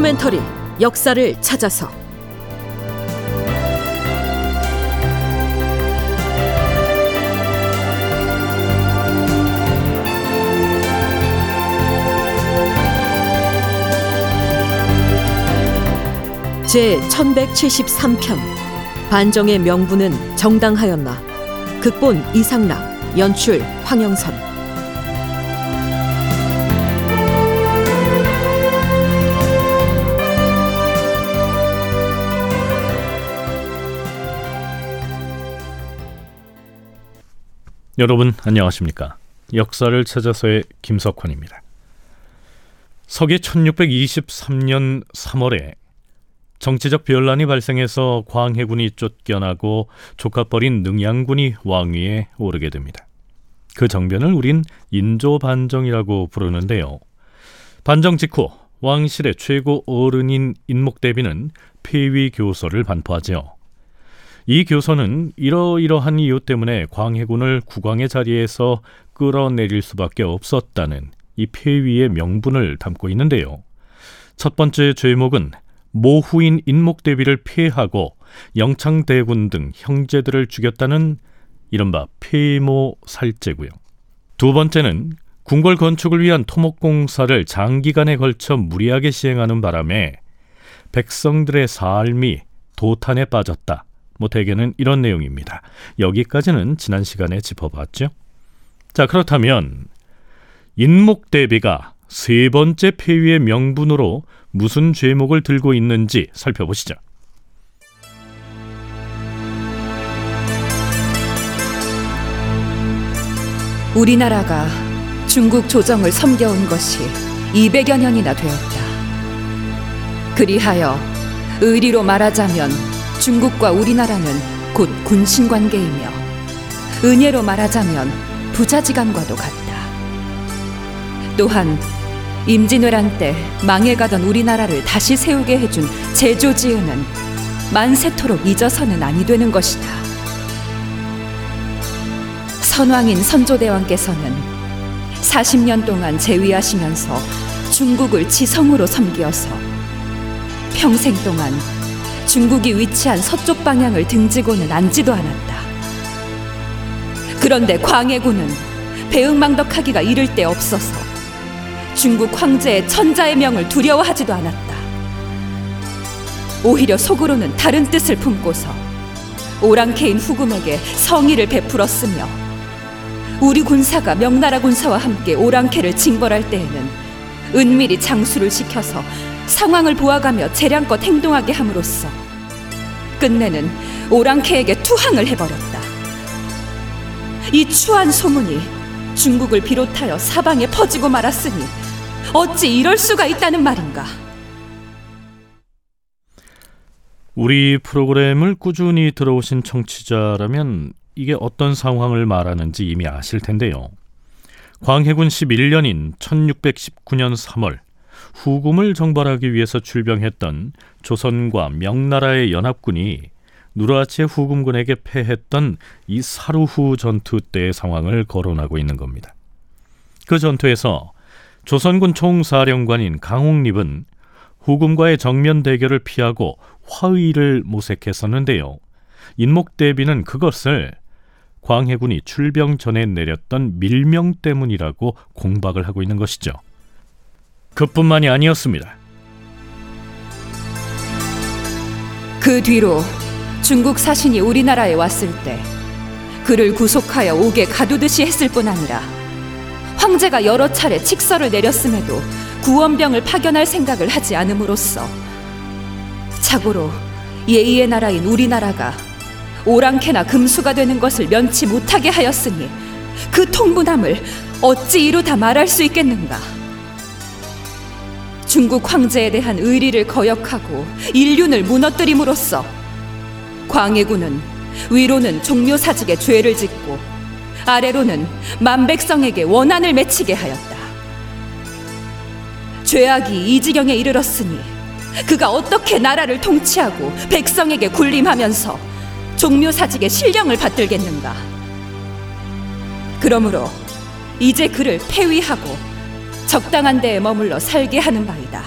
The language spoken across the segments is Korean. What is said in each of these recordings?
다큐멘터리 역사를 찾아서. 제 1173편 반정의 명분은 정당하였나? 극본 이상락 연출 황영선 여러분 안녕하십니까? 역사를 찾아서의 김석환입니다. 서기 1623년 3월에 정치적 변란이 발생해서 광해군이 쫓겨나고 조카버린 능양군이 왕위에 오르게 됩니다. 그 정변을 우린 인조반정이라고 부르는데요. 반정 직후 왕실의 최고 어른인 인목대비는 폐위 교서를 반포하지요. 이 교서는 이러이러한 이유 때문에 광해군을 국왕의 자리에서 끌어내릴 수밖에 없었다는 이 폐위의 명분을 담고 있는데요. 첫 번째 죄목은 모후인 인목대비를 폐하고 영창대군 등 형제들을 죽였다는 이른바 폐모 살제고요. 두 번째는 궁궐 건축을 위한 토목공사를 장기간에 걸쳐 무리하게 시행하는 바람에 백성들의 삶이 도탄에 빠졌다. 뭐 대개는 이런 내용입니다. 여기까지는 지난 시간에 짚어봤죠. 자 그렇다면 인목 대비가 세 번째 폐위의 명분으로 무슨 죄목을 들고 있는지 살펴보시죠. 우리나라가 중국 조정을 섬겨온 것이 200여 년이나 되었다. 그리하여 의리로 말하자면 중국과 우리나라는 곧 군신 관계이며 은혜로 말하자면 부자지간과도 같다. 또한 임진왜란 때 망해가던 우리나라를 다시 세우게 해준 제조지은은 만세토록 잊어서는 아니 되는 것이다. 선왕인 선조대왕께서는 40년 동안 재위하시면서 중국을 지성으로 섬기어서 평생 동안 중국이 위치한 서쪽 방향을 등지고는 앉지도 않았다. 그런데 광해군은 배응망덕하기가 이를 데 없어서 중국 황제의 천자의 명을 두려워하지도 않았다. 오히려 속으로는 다른 뜻을 품고서 오랑캐인 후금에게 성의를 베풀었으며 우리 군사가 명나라 군사와 함께 오랑캐를 징벌할 때에는 은밀히 장수를 시켜서 상황을 보아가며 재량껏 행동하게 함으로써 끝내는 오랑캐에게 투항을 해버렸다. 이 추한 소문이 중국을 비롯하여 사방에 퍼지고 말았으니 어찌 이럴 수가 있다는 말인가? 우리 프로그램을 꾸준히 들어오신 청취자라면 이게 어떤 상황을 말하는지 이미 아실 텐데요. 광해군 11년인 1619년 3월 후금을 정벌하기 위해서 출병했던 조선과 명나라의 연합군이 누르하치 후금군에게 패했던 이 사루후 전투 때의 상황을 거론하고 있는 겁니다. 그 전투에서 조선군 총사령관인 강홍립은 후금과의 정면 대결을 피하고 화의를 모색했었는데요. 인목대비는 그것을 광해군이 출병 전에 내렸던 밀명 때문이라고 공박을 하고 있는 것이죠. 그뿐만이 아니었습니다. 그 뒤로 중국 사신이 우리나라에 왔을 때 그를 구속하여 옥에 가두듯이 했을 뿐 아니라 황제가 여러 차례 칙서를 내렸음에도 구원병을 파견할 생각을 하지 않음으로써 자고로 예의의 나라인 우리나라가 오랑캐나 금수가 되는 것을 면치 못하게 하였으니 그 통분함을 어찌 이루 다 말할 수 있겠는가? 중국 황제에 대한 의리를 거역하고 인륜을 무너뜨림으로써 광해군은 위로는 종묘 사직에 죄를 짓고 아래로는 만백성에게 원한을 맺히게 하였다. 죄악이 이 지경에 이르렀으니 그가 어떻게 나라를 통치하고 백성에게 군림하면서 종묘 사직의 신령을 받들겠는가? 그러므로 이제 그를 폐위하고 적당한 데에 머물러 살게 하는 바이다.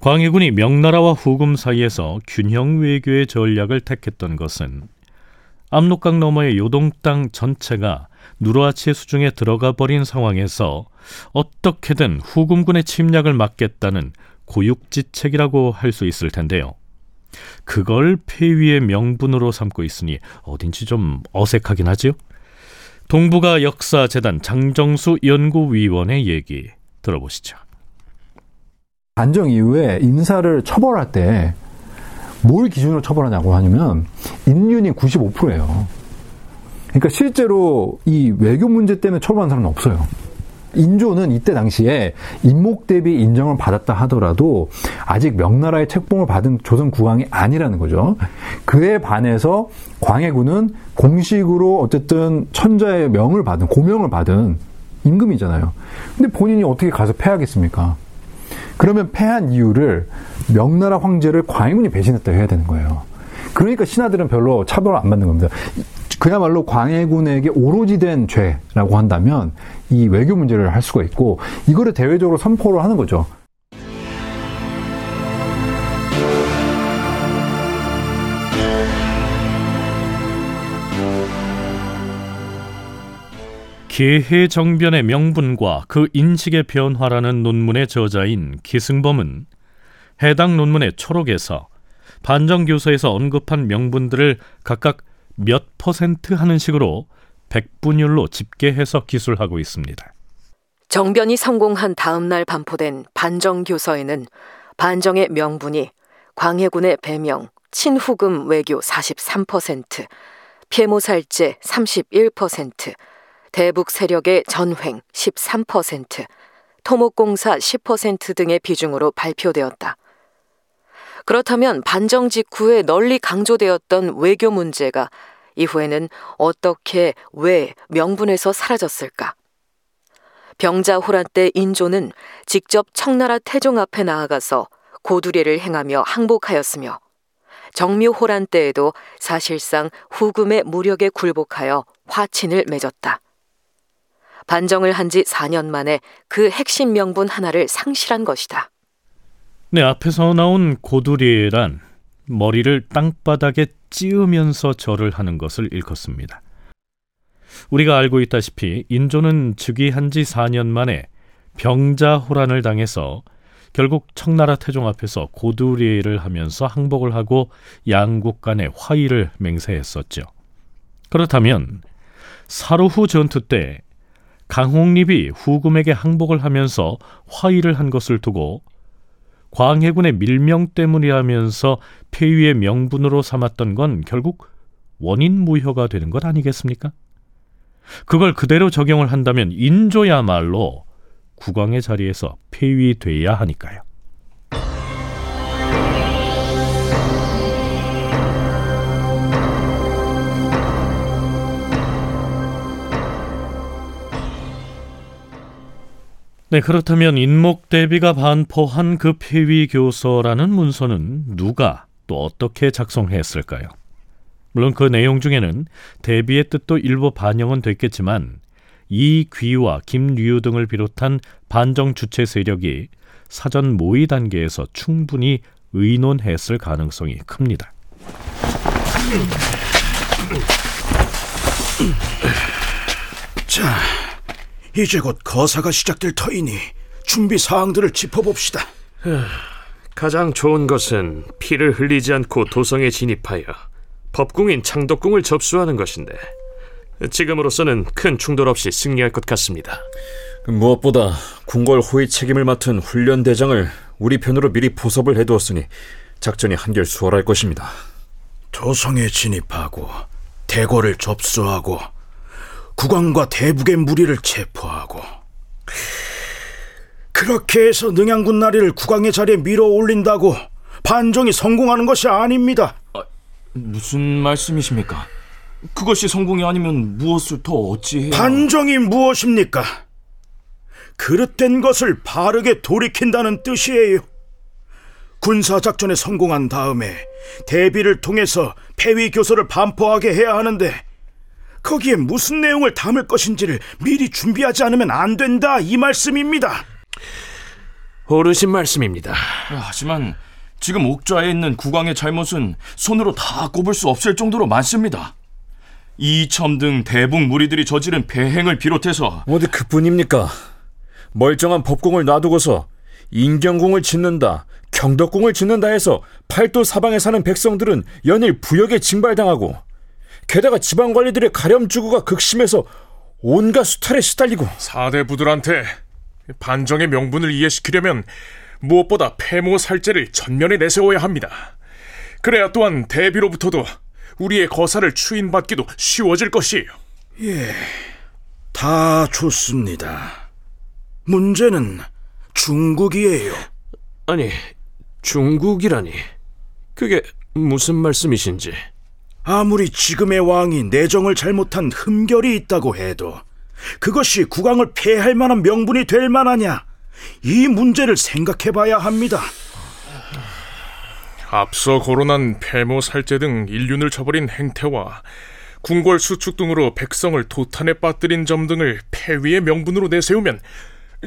광해군이 명나라와 후금 사이에서 균형 외교의 전략을 택했던 것은 압록강 너머의 요동 땅 전체가 누르하치의 수중에 들어가 버린 상황에서 어떻게든 후금군의 침략을 막겠다는 고육지책이라고 할 수 있을 텐데요. 그걸 폐위의 명분으로 삼고 있으니 어딘지 좀 어색하긴 하지요. 동북아 역사재단 장정수 연구위원의 얘기 들어보시죠. 반정 이후에 인사를 처벌할 때 뭘 기준으로 처벌하냐고 하냐면 인륜이 95%예요. 그러니까 실제로 이 외교 문제 때문에 처벌한 사람은 없어요. 인조는 이때 당시에 인목 대비 인정을 받았다 하더라도 아직 명나라의 책봉을 받은 조선 국왕이 아니라는 거죠. 그에 반해서 광해군은 공식으로 어쨌든 천자의 명을 받은 고명을 받은 임금이잖아요. 근데 본인이 어떻게 가서 패하겠습니까? 그러면 패한 이유를 명나라 황제를 광해군이 배신했다 해야 되는 거예요. 그러니까 신하들은 별로 차별을 안 받는 겁니다. 그야말로 광해군에게 오로지 된 죄라고 한다면 이 외교 문제를 할 수가 있고 이거를 대외적으로 선포를 하는 거죠. 계해 정변의 명분과 그 인식의 변화라는 논문의 저자인 기승범은 해당 논문의 초록에서 반정교서에서 언급한 명분들을 각각 몇 퍼센트 하는 식으로 백분율로 집계해서 기술하고 있습니다. 정변이 성공한 다음 날 반포된 반정 교서에는 반정의 명분이 광해군의 배명, 친후금 외교 43%, 폐모살제 31%, 대북 세력의 전횡 13%, 토목공사 10% 등의 비중으로 발표되었다. 그렇다면 반정 직후에 널리 강조되었던 외교 문제가 이후에는 어떻게 왜 명분에서 사라졌을까? 병자 호란 때 인조는 직접 청나라 태종 앞에 나아가서 고두례를 행하며 항복하였으며 정묘 호란 때에도 사실상 후금의 무력에 굴복하여 화친을 맺었다. 반정을 한 지 4년 만에 그 핵심 명분 하나를 상실한 것이다. 네, 앞에서 나온 고두리란 머리를 땅바닥에 찌으면서 절을 하는 것을 일컫습니다. 우리가 알고 있다시피 인조는 즉위한 지 4년 만에 병자호란을 당해서 결국 청나라 태종 앞에서 고두리를 하면서 항복을 하고 양국 간의 화의를 맹세했었죠. 그렇다면 사루후 전투 때 강홍립이 후금에게 항복을 하면서 화의를 한 것을 두고 광해군의 밀명 때문이라면서 폐위의 명분으로 삼았던 건 결국 원인 무효가 되는 것 아니겠습니까? 그걸 그대로 적용을 한다면 인조야말로 국왕의 자리에서 폐위돼야 하니까요. 네, 그렇다면 인목 대비가 반포한 그 폐위 교서라는 문서는 누가 또 어떻게 작성했을까요? 물론 그 내용 중에는 대비의 뜻도 일부 반영은 됐겠지만 이 귀와 김류 등을 비롯한 반정 주체 세력이 사전 모의 단계에서 충분히 의논했을 가능성이 큽니다. 자, 이제 곧 거사가 시작될 터이니 준비 사항들을 짚어봅시다. 가장 좋은 것은 피를 흘리지 않고 도성에 진입하여 법궁인 창덕궁을 접수하는 것인데 지금으로서는 큰 충돌 없이 승리할 것 같습니다. 무엇보다 궁궐 호위 책임을 맡은 훈련 대장을 우리 편으로 미리 포섭을 해두었으니 작전이 한결 수월할 것입니다. 도성에 진입하고 대궐을 접수하고 국왕과 대북의 무리를 체포하고 그렇게 해서 능양군 나리를 국왕의 자리에 밀어 올린다고 반정이 성공하는 것이 아닙니다. 무슨 말씀이십니까? 그것이 성공이 아니면 무엇을 더 어찌해야... 반정이 무엇입니까? 그릇된 것을 바르게 돌이킨다는 뜻이에요. 군사작전에 성공한 다음에 대비를 통해서 폐위 교서를 반포하게 해야 하는데 거기에 무슨 내용을 담을 것인지를 미리 준비하지 않으면 안 된다 이 말씀입니다. 옳으신 말씀입니다. 하지만 지금 옥좌에 있는 국왕의 잘못은 손으로 다 꼽을 수 없을 정도로 많습니다. 이첨 등 대북 무리들이 저지른 배행을 비롯해서 어디 그뿐입니까? 멀쩡한 법궁을 놔두고서 인경궁을 짓는다, 경덕궁을 짓는다 해서 팔도 사방에 사는 백성들은 연일 부역에 징발당하고 게다가 지방 관리들의 가렴주구가 극심해서 온갖 수탈에 시달리고 사대 부들한테 반정의 명분을 이해시키려면 무엇보다 폐모 살제를 전면에 내세워야 합니다. 그래야 또한 대비로부터도 우리의 거사를 추인받기도 쉬워질 것이에요. 예, 다 좋습니다. 문제는 중국이에요. 아니, 중국이라니. 그게 무슨 말씀이신지. 아무리 지금의 왕이 내정을 잘못한 흠결이 있다고 해도 그것이 국왕을 폐할 만한 명분이 될 만하냐? 이 문제를 생각해 봐야 합니다. 앞서 거론한 폐모 살제 등 인륜을 저버린 행태와 궁궐 수축 등으로 백성을 도탄에 빠뜨린 점 등을 폐위의 명분으로 내세우면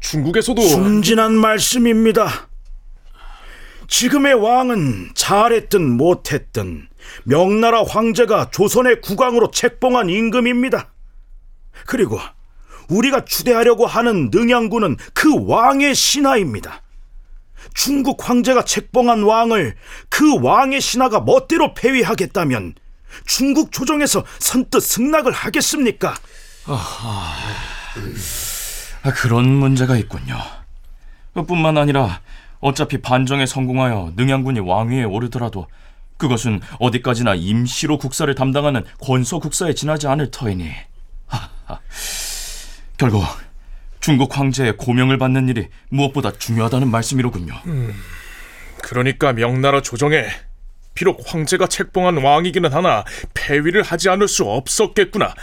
중국에서도 순진한 말씀입니다. 지금의 왕은 잘했든 못했든 명나라 황제가 조선의 국왕으로 책봉한 임금입니다. 그리고 우리가 추대하려고 하는 능양군은 그 왕의 신하입니다. 중국 황제가 책봉한 왕을 그 왕의 신하가 멋대로 폐위하겠다면 중국 조정에서 선뜻 승낙을 하겠습니까? 아, 그런 문제가 있군요. 뿐만 아니라 어차피 반정에 성공하여 능양군이 왕위에 오르더라도 그것은 어디까지나 임시로 국사를 담당하는 권서 국사에 지나지 않을 터이니. 결국 중국 황제의 고명을 받는 일이 무엇보다 중요하다는 말씀이로군요. 음, 그러니까 명나라 조정에 비록 황제가 책봉한 왕이기는 하나 폐위를 하지 않을 수 없었겠구나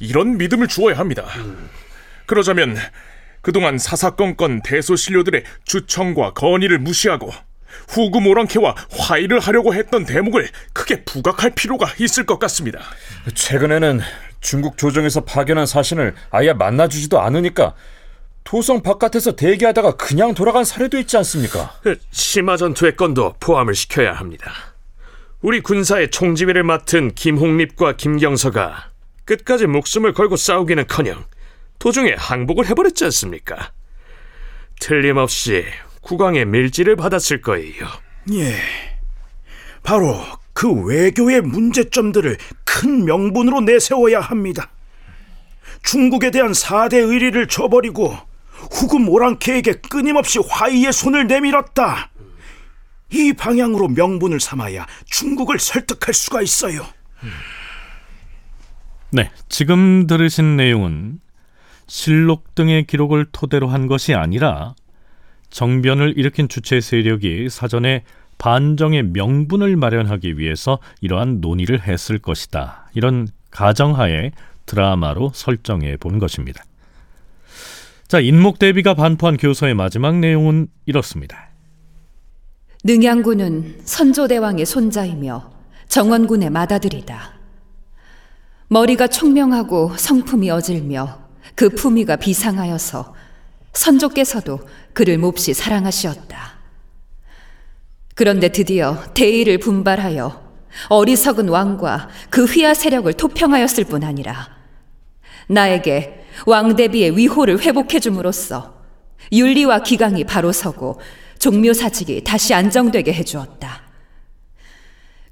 이런 믿음을 주어야 합니다. 음. 그러자면 그동안 사사건건 대소신료들의 주청과 건의를 무시하고 후금 오랑캐와 화의를 하려고 했던 대목을 크게 부각할 필요가 있을 것 같습니다. 최근에는 중국 조정에서 파견한 사신을 아예 만나주지도 않으니까 도성 바깥에서 대기하다가 그냥 돌아간 사례도 있지 않습니까? 그 심화 전투의 건도 포함을 시켜야 합니다. 우리 군사의 총지휘를 맡은 김홍립과 김경서가 끝까지 목숨을 걸고 싸우기는커녕 도중에 항복을 해버렸지 않습니까? 틀림없이 국왕의 밀지를 받았을 거예요. 예, 바로 그 외교의 문제점들을 큰 명분으로 내세워야 합니다. 중국에 대한 사대 의리를 저버리고 후금 오랑캐에게 끊임없이 화의의 손을 내밀었다. 이 방향으로 명분을 삼아야 중국을 설득할 수가 있어요. 네, 지금 들으신 내용은 실록 등의 기록을 토대로 한 것이 아니라 정변을 일으킨 주체 세력이 사전에 반정의 명분을 마련하기 위해서 이러한 논의를 했을 것이다. 이런 가정하에 드라마로 설정해 본 것입니다. 자, 인목 대비가 반포한 교서의 마지막 내용은 이렇습니다. 능양군은 선조대왕의 손자이며 정원군의 맏아들이다. 머리가 총명하고 성품이 어질며 그 품위가 비상하여서 선조께서도 그를 몹시 사랑하시었다. 그런데 드디어 대의를 분발하여 어리석은 왕과 그 휘하 세력을 토평하였을 뿐 아니라 나에게 왕 대비의 위호를 회복해 줌으로써 윤리와 기강이 바로 서고 종묘 사직이 다시 안정되게 해 주었다.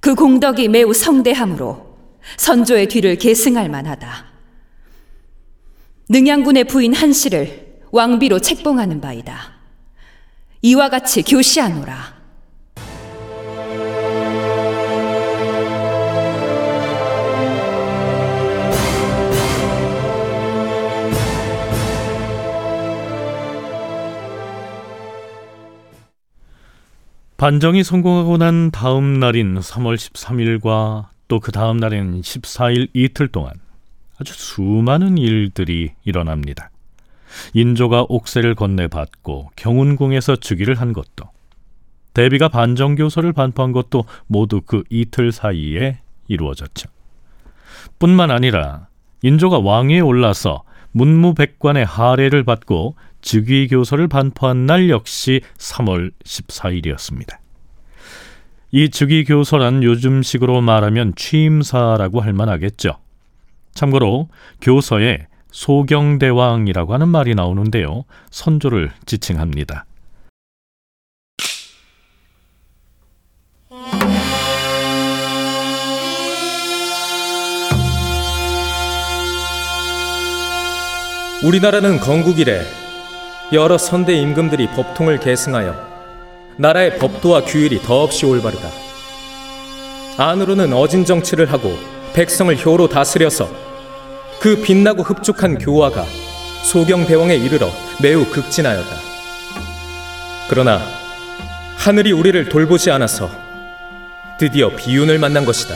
그 공덕이 매우 성대함으로 선조의 뒤를 계승할 만하다. 능양군의 부인 한씨를 왕비로 책봉하는 바이다. 이와 같이 교시하노라. 반정이 성공하고 난 다음 날인 3월 13일과 또 그 다음 날인 14일 이틀 동안 아주 수많은 일들이 일어납니다. 인조가 옥세를 건네받고 경운궁에서 즉위를 한 것도 대비가 반정교서를 반포한 것도 모두 그 이틀 사이에 이루어졌죠. 뿐만 아니라 인조가 왕위에 올라서 문무백관의 하례를 받고 즉위교서를 반포한 날 역시 3월 14일이었습니다. 이 즉위교서란 요즘식으로 말하면 취임사라고 할 만하겠죠. 참고로 교서에 소경대왕이라고 하는 말이 나오는데요. 선조를 지칭합니다. 우리나라는 건국 이래 여러 선대 임금들이 법통을 계승하여 나라의 법도와 규율이 더없이 올바르다. 안으로는 어진 정치를 하고 백성을 효로 다스려서 그 빛나고 흡족한 교화가 소경대왕에 이르러 매우 극진하였다. 그러나 하늘이 우리를 돌보지 않아서 드디어 비운을 만난 것이다.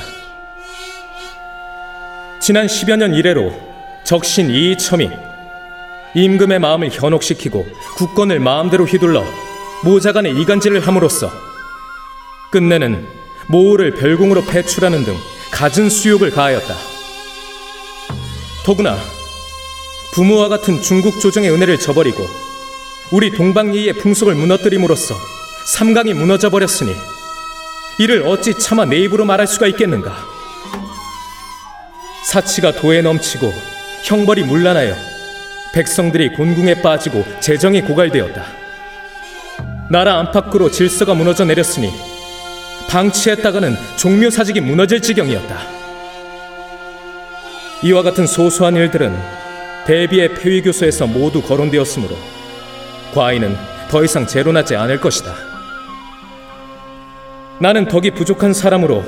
지난 10여 년 이래로 적신 이이첨이 임금의 마음을 현혹시키고 국권을 마음대로 휘둘러 모자간의 이간질을 함으로써 끝내는 모호를 별궁으로 배출하는 등 갖은 수욕을 가하였다. 더구나 부모와 같은 중국 조정의 은혜를 저버리고 우리 동방예의 풍속을 무너뜨림으로써 삼강이 무너져 버렸으니 이를 어찌 차마 내 입으로 말할 수가 있겠는가? 사치가 도에 넘치고 형벌이 문란하여 백성들이 곤궁에 빠지고 재정이 고갈되었다. 나라 안팎으로 질서가 무너져 내렸으니 방치했다가는 종묘사직이 무너질 지경이었다. 이와 같은 소소한 일들은 대비의 폐위교소에서 모두 거론되었으므로 과인은 더 이상 재론하지 않을 것이다. 나는 덕이 부족한 사람으로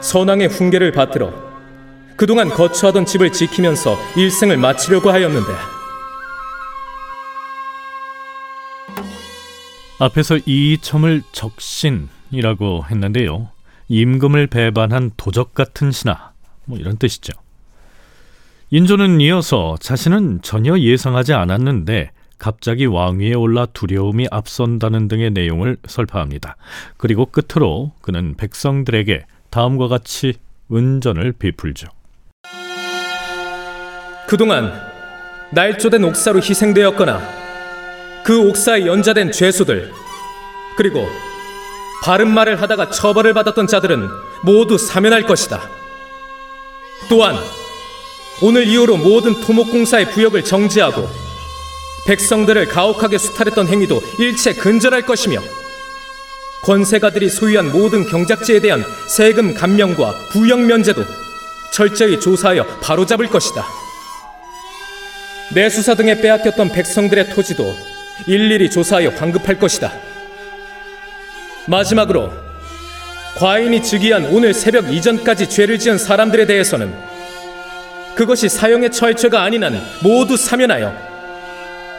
선왕의 훈계를 받들어 그동안 거처하던 집을 지키면서 일생을 마치려고 하였는데 앞에서 이첨을 적신이라고 했는데요. 임금을 배반한 도적 같은 신하 뭐 이런 뜻이죠. 인조는 이어서 자신은 전혀 예상하지 않았는데 갑자기 왕위에 올라 두려움이 앞선다는 등의 내용을 설파합니다. 그리고 끝으로 그는 백성들에게 다음과 같이 은전을 베풀죠. 그동안 날조된 옥사로 희생되었거나 그 옥사에 연자된 죄수들 그리고 바른 말을 하다가 처벌을 받았던 자들은 모두 사면할 것이다. 또한 오늘 이후로 모든 토목공사의 부역을 정지하고 백성들을 가혹하게 수탈했던 행위도 일체 근절할 것이며 권세가들이 소유한 모든 경작지에 대한 세금 감면과 부역 면제도 철저히 조사하여 바로잡을 것이다. 내수사 등에 빼앗겼던 백성들의 토지도 일일이 조사하여 환급할 것이다. 마지막으로 과인이 즉위한 오늘 새벽 이전까지 죄를 지은 사람들에 대해서는 그것이 사형에 처할 죄가 아닌 한 모두 사면하여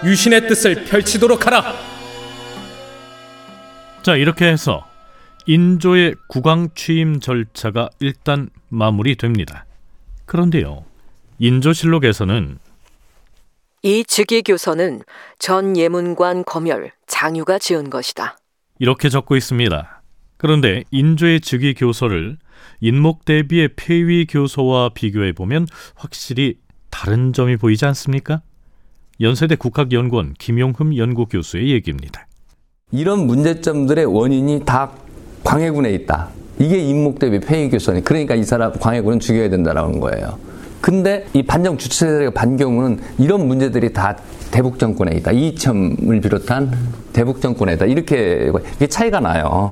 유신의 뜻을 펼치도록 하라. 자, 이렇게 해서 인조의 국왕 취임 절차가 일단 마무리됩니다. 그런데요. 인조실록에서는 이 즉위교서는 전 예문관 검열 장유가 지은 것이다. 이렇게 적고 있습니다. 그런데 인조의 즉위 교서를 인목 대비의 폐위 교서와 비교해 보면 확실히 다른 점이 보이지 않습니까? 연세대 국학연구원 김용흠 연구교수의 얘기입니다. 이런 문제점들의 원인이 다 광해군에 있다. 이게 인목 대비 폐위 교서니 그러니까 이 사람 광해군은 죽여야 된다라는 거예요. 근데 이 반정 주체들의 반경우는 이런 문제들이 다 대북 정권에 있다. 이첨을 비롯한 대북 정권에 있다. 이렇게 이게 차이가 나요.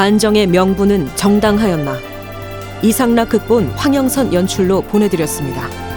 반정의 명분은 정당하였나 이상락 극본 황영선 연출로 보내드렸습니다.